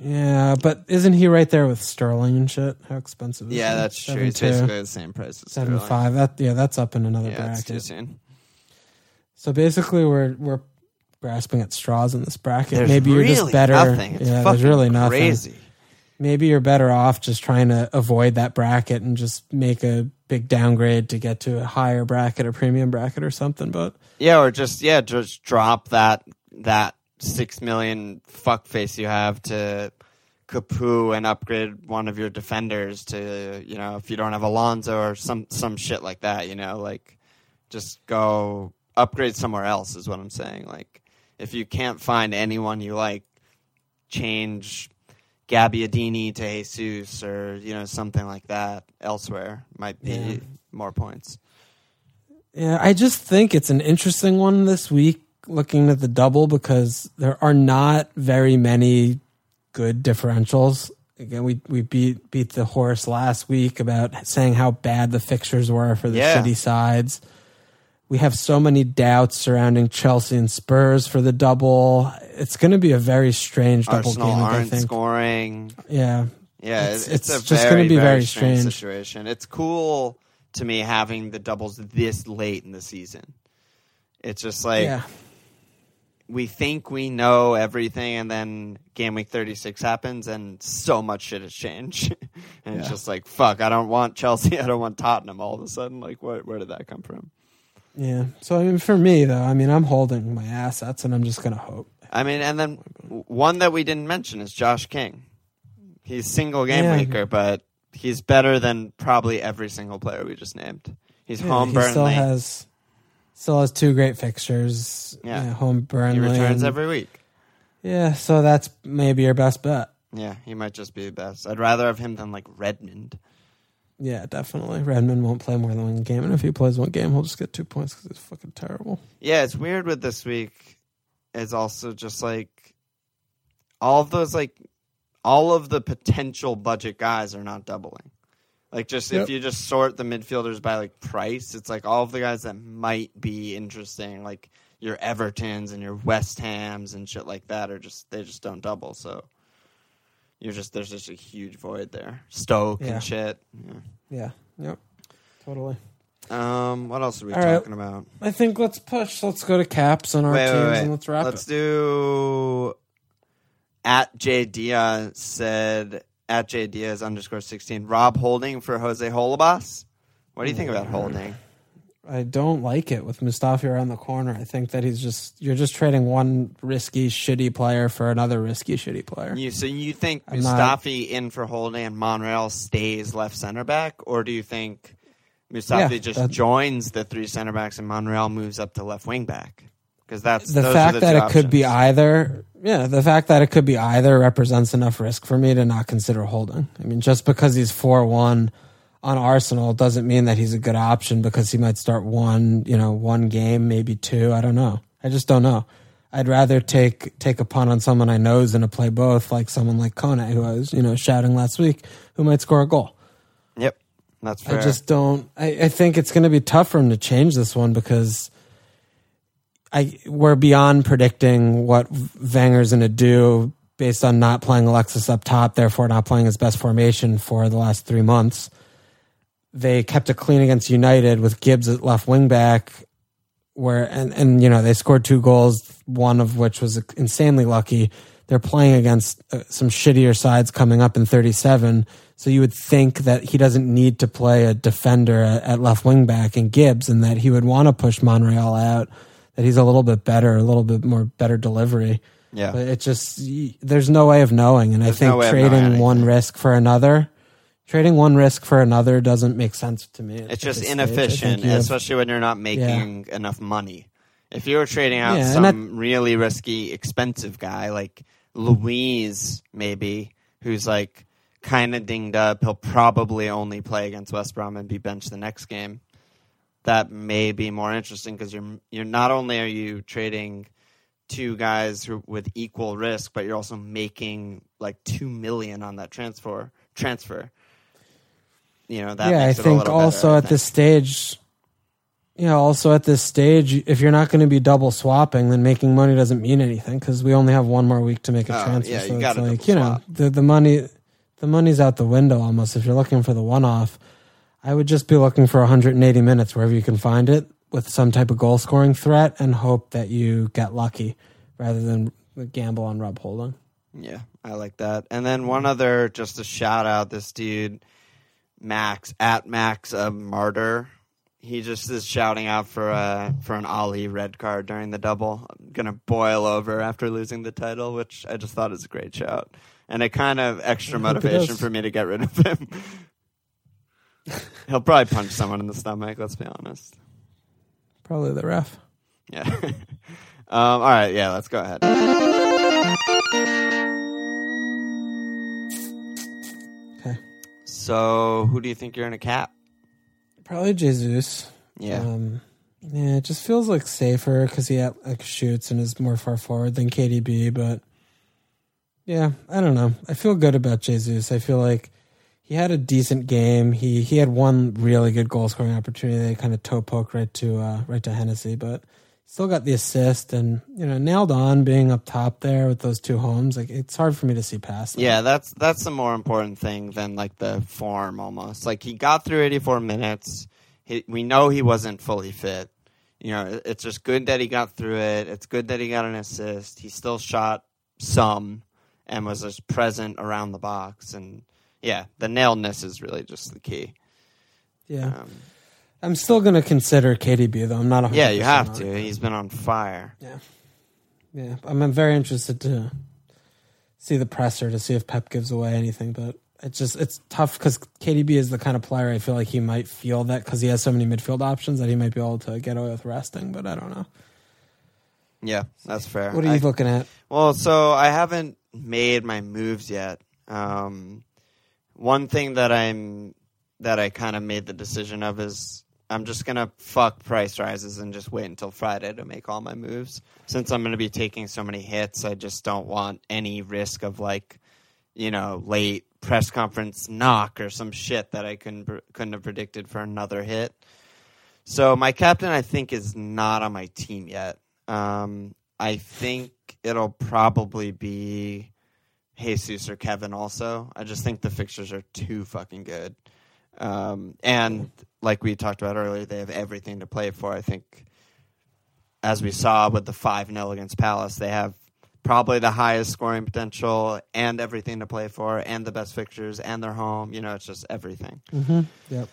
Yeah, but isn't he right there with Sterling and shit? How expensive is yeah, he? that's true. Seven two, basically the same price as seven Sterling. five. That yeah, that's up in another Yeah, bracket. soon. So basically, we're we're grasping at straws in this bracket. There's Maybe you're just better. Nothing. It's yeah, there's really nothing. crazy. Maybe you're better off just trying to avoid that bracket and just make a big downgrade to get to a higher bracket, a premium bracket or something. But Yeah, or just yeah, just drop that that six million fuckface you have to Capoue and upgrade one of your defenders to you know if you don't have Alonso or some some shit like that. You know, like just go upgrade somewhere else is what I'm saying. Like if you can't find anyone you like, change Gabbiadini to Jesus or you know something like that elsewhere might be Yeah. more points. yeah, I just think it's an interesting one this week looking at the double because there are not very many good differentials. Again, we, we beat beat the horse last week about saying how bad the fixtures were for the Yeah. shitty sides. We have so many doubts surrounding Chelsea and Spurs for the double. It's going to be a very strange double Arsenal game. I aren't think. scoring. Yeah, Yeah, It's- it's, it's, just gonna be very, very strange, strange. situation. It's cool to me having the doubles this late in the season. It's just like yeah, we think we know everything, and then game week thirty six happens, and so much shit has changed. [laughs] and it's just like fuck. I don't want Chelsea. [laughs] I don't want Tottenham. All of a sudden, like where where did that come from? Yeah. So I mean, for me though, I mean, I'm holding my assets, and I'm just going to hope. I mean, and then one that we didn't mention is Josh King. He's single game Yeah. weaker, but he's better than probably every single player we just named. He's Yeah, home he Burnley. still has still has two great fixtures. Yeah. Yeah, home Burnley. he returns and- every week. Yeah, so that's maybe your best bet. Yeah, he might just be the best. I'd rather have him than like Redmond. Yeah, definitely. Redmond won't play more than one game, and if he plays one game, he'll just get two points because it's fucking terrible. Yeah, it's weird with this week. It's also just like all of those like all of the potential budget guys are not doubling. Like just Yep. if you just sort the midfielders by like price, it's like all of the guys that might be interesting, like your Evertons and your West Hams and shit like that, are just they just don't double. So you're just there's just a huge void there. Stoke Yeah. and shit. Yeah. Yeah, yep, totally. Um, what else are we All right. talking about? I think let's push. Let's go to caps on our Wait, teams wait, wait. and let's wrap Let's it. do at J Diaz said at J Diaz underscore sixteen. Rob Holding for Jose Holebas. What do you think about Holding? I don't like it with Mustafi around the corner. I think that he's just you're just trading one risky shitty player for another risky shitty player. You so you think I'm not- Mustafi in for Holding and Monreal stays left center back, or do you think Mustafi Yeah, just that- joins the three center backs and Monreal moves up to left wing back? Because that's the those are fact the that it could be either yeah the fact that it could be either represents enough risk for me to not consider holding i mean just because he's 4-1 on arsenal doesn't mean that he's a good option because he might start one you know one game maybe two i don't know i just don't know i'd rather take take a punt on someone i know is going to play both like someone like kone who i was you know shouting last week who might score a goal Yep, that's fair. I just don't. I, I think it's going to be tough for him to change this one because I we're beyond predicting what Wenger's going to do based on not playing Alexis up top, therefore not playing his best formation for the last three months. They kept it clean against United with Gibbs at left wing back, where and and you know they scored two goals, one of which was insanely lucky. They're playing against uh, some shittier sides coming up in 37, so you would think that he doesn't need to play a defender at, at left wing back in Gibbs, and that he would want to push Monreal out. That he's a little bit better, a little bit more better delivery. yeah. But it just there's no way of knowing, and There's I think no way of knowing trading one risk for another, trading one risk for another doesn't make sense to me. It's just this stage. I think inefficient, have- especially when you're not making enough money. If you were trading out Yeah, some really risky, expensive guy like Luiz, maybe, who's like kind of dinged up, he'll probably only play against West Brom and be benched the next game. That may be more interesting because you're you're not only are you trading two guys who, with equal risk, but you're also making like two million on that transfer transfer. You know that. yeah, I makes it a think also better, I at think. this stage, yeah, also at this stage, if you're not going to be double swapping, then making money doesn't mean anything because we only have one more week to make a Oh, transfer. yeah, so you it's like you know the the money, the money's out the window almost. If you're looking for the one off, I would just be looking for 180 minutes wherever you can find it with some type of goal scoring threat and hope that you get lucky rather than gamble on Rob Holding. Yeah, I like that. And then one other, just a shout out, this dude, Max at Max a Martyr. He just is shouting out for a for an Alli red card during the double. I'm gonna boil over after losing the title, which I just thought is a great shout, and a kind of extra I hope it motivation for me to get rid of him. [laughs] He'll probably punch someone in the stomach. Let's be honest. Probably the ref. Yeah. [laughs] um, all right. Yeah. Let's go ahead. So, who do you think you're in a cap? Probably Jesus. Yeah. Um, yeah, it just feels like safer because he like shoots and is more far forward than KDB. But yeah, I don't know. I feel good about Jesus. I feel like he had a decent game. He he had one really good goal scoring opportunity. They kind of toe poke right to uh, right to Hennessey, but still got the assist and you know nailed on being up top there with those two homes. Like it's hard for me to see past. that. Yeah, that's that's the more important thing than like the form almost. Like he got through 84 minutes. He, we know he wasn't fully fit. You know, it's just good that he got through it. It's good that he got an assist. He still shot some and was just present around the box. And yeah, the nailedness is really just the key. yeah. Um, I'm still going to consider KDB though. I'm not. 100% yeah, you have to. He's been on fire. Yeah, I'm, I'm very interested to see the presser to see if Pep gives away anything, but it's just it's tough because KDB is the kind of player I feel like he might feel that because he has so many midfield options that he might be able to get away with resting, but I don't know. Yeah, that's fair. What are you I- looking at? Well, so I haven't made my moves yet. Um, one thing that I'm that I kind of made the decision of is I'm just gonna fuck price rises and just wait until Friday to make all my moves. Since I'm gonna be taking so many hits, I just don't want any risk of like, you know, late press conference knock or some shit that I couldn't couldn't have predicted for another hit. So my captain, I think, is not on my team yet. Um, I think it'll probably be Jesus or Kevin. Also, I just think the fixtures are too fucking good. Um, and like we talked about earlier, they have everything to play for. I think, as we saw with the five 0 against Palace, they have probably the highest scoring potential and everything to play for, and the best fixtures, and their home. You know, it's just everything. Mm-hmm. Yep.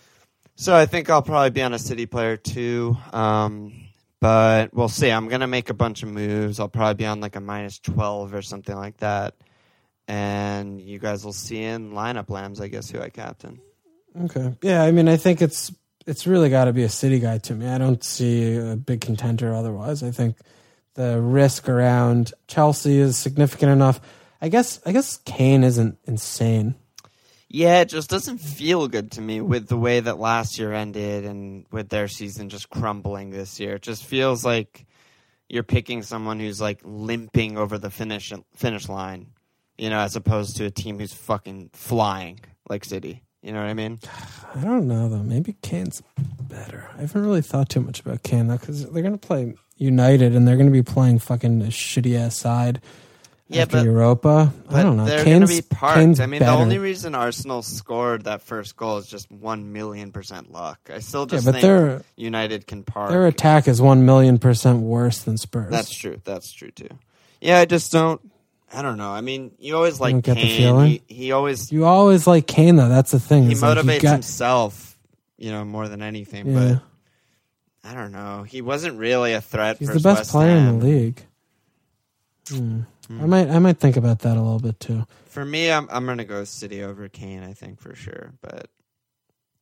So I think I'll probably be on a city player too. Um, but we'll see. I'm gonna make a bunch of moves. I'll probably be on like a minus twelve or something like that. And you guys will see in lineup lambs, I guess, who I captain. Okay. Yeah, I mean, I think it's it's really got to be a city guy to me. I don't see a big contender otherwise. I think the risk around Chelsea is significant enough. I guess I guess Kane isn't insane. Yeah, it just doesn't feel good to me with the way that last year ended and with their season just crumbling this year. It just feels like you're picking someone who's like limping over the finish finish line, you know, as opposed to a team who's fucking flying like City. You know what I mean? I don't know though. Maybe Kane's better. I haven't really thought too much about Kane though, because they're gonna play United and they're gonna be playing fucking a shitty ass side Yeah, after but Europa. I don't know. They're Kane's, going to be parked. Kane's I mean, better. the only reason Arsenal scored that first goal is just one million percent luck. I still yeah, just but think United can park. their attack is one million percent worse than Spurs. That's true. That's true too. Yeah, I just don't. I don't know. I mean, you always like don't get the Kane. feeling? He, he always you always like Kane though. That's the thing. he like, you motivates got- himself, you know, more than anything. Yeah. But I don't know. He wasn't really a threat. He's the best West player Ham. in the league. Hmm. I might I might think about that a little bit too. For me, I'm I'm gonna go City over Kane. I think for sure, but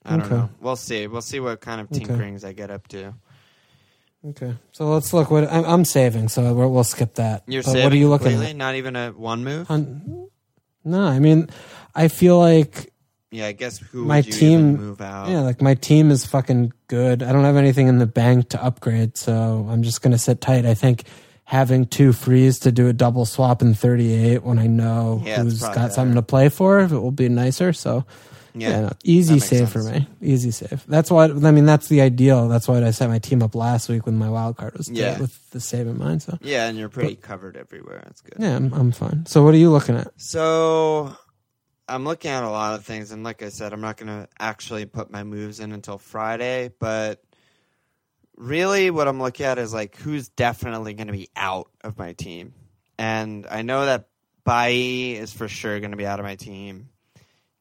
I don't Okay. know. We'll see. We'll see what kind of Okay. tinkerings I get up to. Okay, so let's look. What I'm, I'm saving, so we'll, we'll skip that. You're But saving what are you looking completely? at? Not even a one move. No, I mean, I feel like yeah, I guess who my would you team- even move out? yeah, like my team is fucking good. I don't have anything in the bank to upgrade, so I'm just gonna sit tight. I think having two frees to do a double swap in 38 when I know Yeah, it's who's probably got something to play for, it will be nicer. So yeah, Yeah, no, easy save for me. Easy save. That's why. I mean, that's the ideal. That's why I set my team up last week when my wild card was to- Yeah. with the save in mind. So yeah, and you're pretty covered everywhere. That's good. yeah, I'm, I'm fine. So what are you looking at? So I'm looking at a lot of things, and like I said, I'm not going to actually put my moves in until Friday. But really, what I'm looking at is like who's definitely going to be out of my team, and I know that Bailly is for sure going to be out of my team.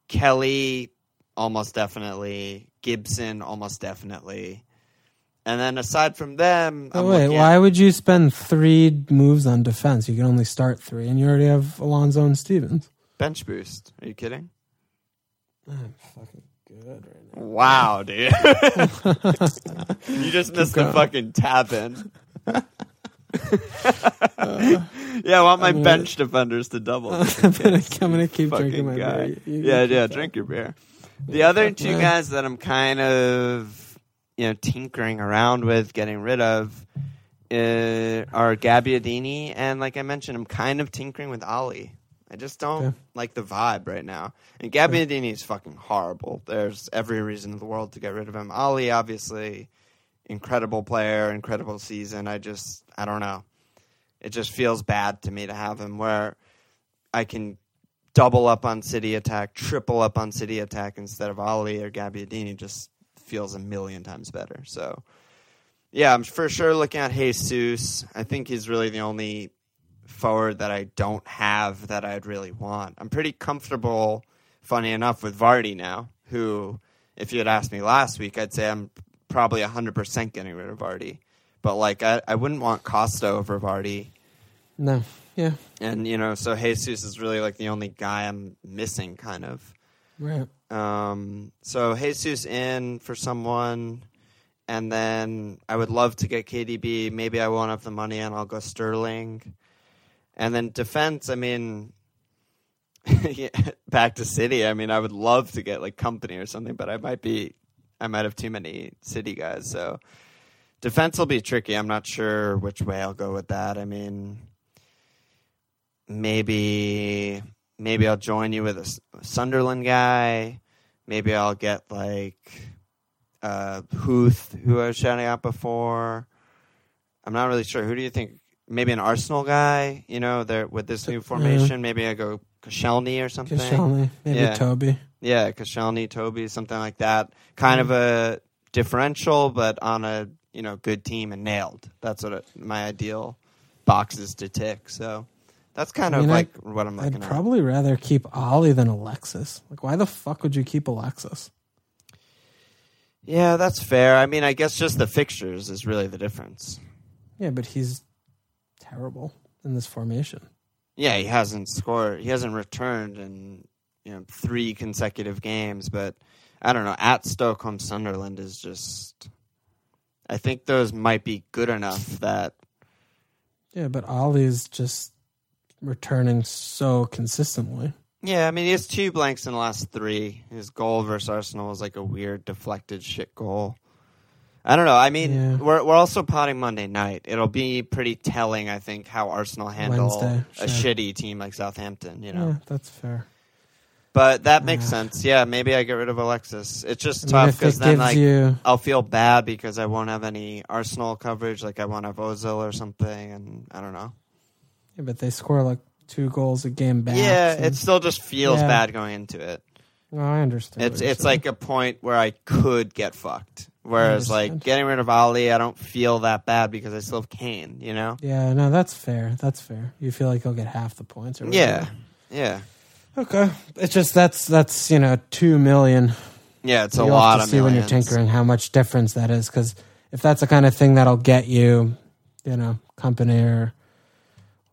Kelly, almost definitely. Gibson, almost definitely. And then aside from them, Oh, I'm wait, at- why would you spend three moves on defense? You can only start three, and you already have Alonso and Stephens. bench boost? Are you kidding? I'm fucking good right now. Wow, dude. [laughs] you just missed the fucking tap in. [laughs] yeah, I want my gonna- bench defenders to double. [laughs] I'm gonna, I'm gonna keep drinking my guy. beer. You- you yeah, yeah, drink your beer. The other two man. guys that I'm kind of, you know, tinkering around with, getting rid of, uh, are Gabbiadini, and like I mentioned, I'm kind of tinkering with Alli. I just don't Okay. like the vibe right now. And Gabbiadini is fucking horrible. There's every reason in the world to get rid of him. Alli, obviously, incredible player, incredible season. I just, I don't know. It just feels bad to me to have him where I can double up on city attack, triple up on city attack instead of Alli or Gabbiadini just feels a million times better. So, yeah, I'm for sure looking at Jesus. I think he's really the only forward that I don't have that I'd really want. I'm pretty comfortable, funny enough, with Vardy now, who, if you had asked me last week, I'd say I'm probably 100% getting rid of Vardy. But, like, I, I wouldn't want Costa over Vardy. No, yeah, And, you know, so Jesus is really like the only guy I'm missing, kind of. right. Um, so Jesus in for someone, and then I would love to get KDB. Maybe I won't have the money, and I'll go Sterling. And then defense. I mean, [laughs] back to City. I mean, I would love to get like Kompany or something, but I might be, I might have too many City guys. So defense will be tricky. I'm not sure which way I'll go with that. I mean, maybe maybe I'll join you with a Sunderland guy. Maybe I'll get like uh, Huth, who I was shouting out before. I'm not really sure. Who do you think? Maybe an Arsenal guy. You know, there with this new formation. Maybe I go Koscielny or something. Koscielny, maybe Yeah. Toby. Yeah, Koscielny, Toby, something like that. Kind of a differential, but on a you know good team and nailed. That's what it, my ideal boxes to tick. So that's kind I of mean, like what I'm looking I'd at. probably rather keep Alli than Alexis. Like, why the fuck would you keep Alexis? Yeah, that's fair. I mean, I guess just the fixtures is really the difference. Yeah, but he's terrible in this formation. Yeah, he hasn't scored. He hasn't returned in you know three consecutive games. But I don't know. At Stockholm, Sunderland is just. I think those might be good enough that Yeah, but Alli's just returning so consistently. Yeah, I mean, he has two blanks in the last three. His goal versus Arsenal was like a weird deflected shit goal. I don't know. I mean, Yeah. we're we're also potting Monday night. It'll be pretty telling, I think, how Arsenal handle Wednesday, a shitty team like Southampton. You know, Yeah, that's fair. But that makes Yeah. sense. Yeah, maybe I get rid of Alexis. It's just tough because then like you, I'll feel bad because I won't have any Arsenal coverage. Like I won't have Ozil or something, and I don't know. yeah, but they score like two goals a game back. yeah, it still just feels Yeah. bad going into it. No, I understand. It's it's saying. like a point where I could get fucked. Whereas like getting rid of Ali, I don't feel that bad because I still have Kane. You know? yeah, no, that's fair. That's fair. You feel like you'll get half the points, or Yeah, yeah, Okay, it's just that's that's you know two million. yeah. It's a You'll lot have to see when you're tinkering how much difference that is. Because if that's the kind of thing that'll get you, you know, Kompany or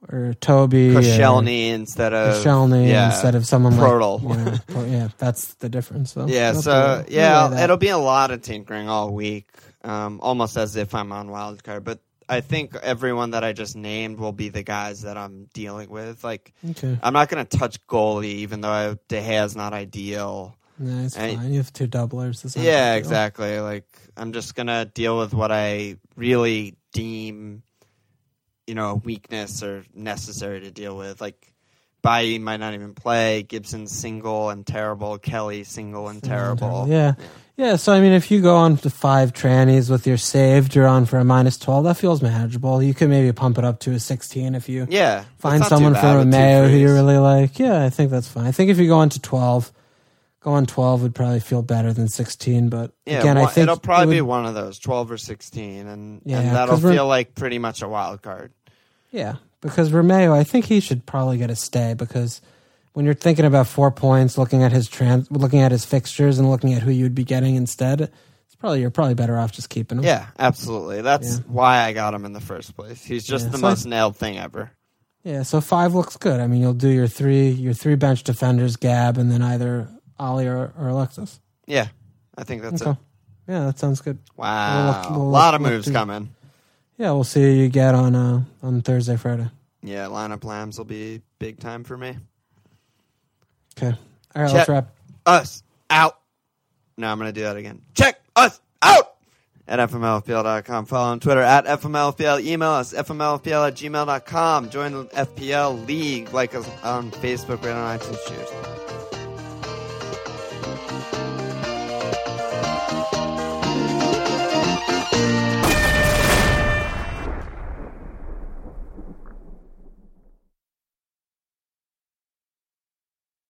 or Toby, or Koscielny instead of Koscielny yeah, instead of someone Prödl. like you know, yeah, that's the difference. So yeah. So to yeah, it'll be a lot of tinkering all week, um, almost as if I'm on wildcard. But I think everyone that I just named will be the guys that I'm dealing with. Like okay. I'm not going to touch goalie, even though I, De Gea's not ideal. No, it's I- fine. You have two doublers. It's not a Yeah, exactly. Like I'm just gonna deal with what I really deem, you know, a weakness or necessary to deal with. Like Bailly might not even play. Gibson's single and terrible. Kelly single and terrible. Yeah. Yeah, so I mean, if you go on to five trannies with your saved, you're on for a minus 12. That feels manageable. You could maybe pump it up to a 16 if you Yeah. find it's not too someone from two Romeu who you really like. Yeah, I think that's fine. I think if you go on to 12, go on 12 would probably feel better than 16. But Yeah, again, I think it'll probably it be one of those, twelve or sixteen, and Yeah, and that'll feel like pretty much a wild card. Yeah, because Romeu, I think he should probably get a stay because when you're thinking about four points, looking at his trans, looking at his fixtures, and looking at who you'd be getting instead, it's probably you're probably better off just keeping him. Yeah, absolutely. That's Yeah. why I got him in the first place. He's just Yeah, the so I- most nailed thing ever. Yeah, so five looks good. I mean, you'll do your three your three bench defenders, Gab, and then either Alli or, or Alexis. Yeah, I think that's Okay. it. Yeah, that sounds good. Wow, We'll look- a lot of we'll look moves coming. Yeah, we'll see who you get on uh, on Thursday, Friday. Yeah, lineup lambs will be big time for me. Okay. All right, Check. let's wrap. Us out. No, I'm going to do that again. Check us out at fmlfpl.com. Follow on Twitter at fmlfpl. Email us fmlfpl at gmail.com. Join the FPL League. Like us on Facebook. Right on iTunes. Cheers.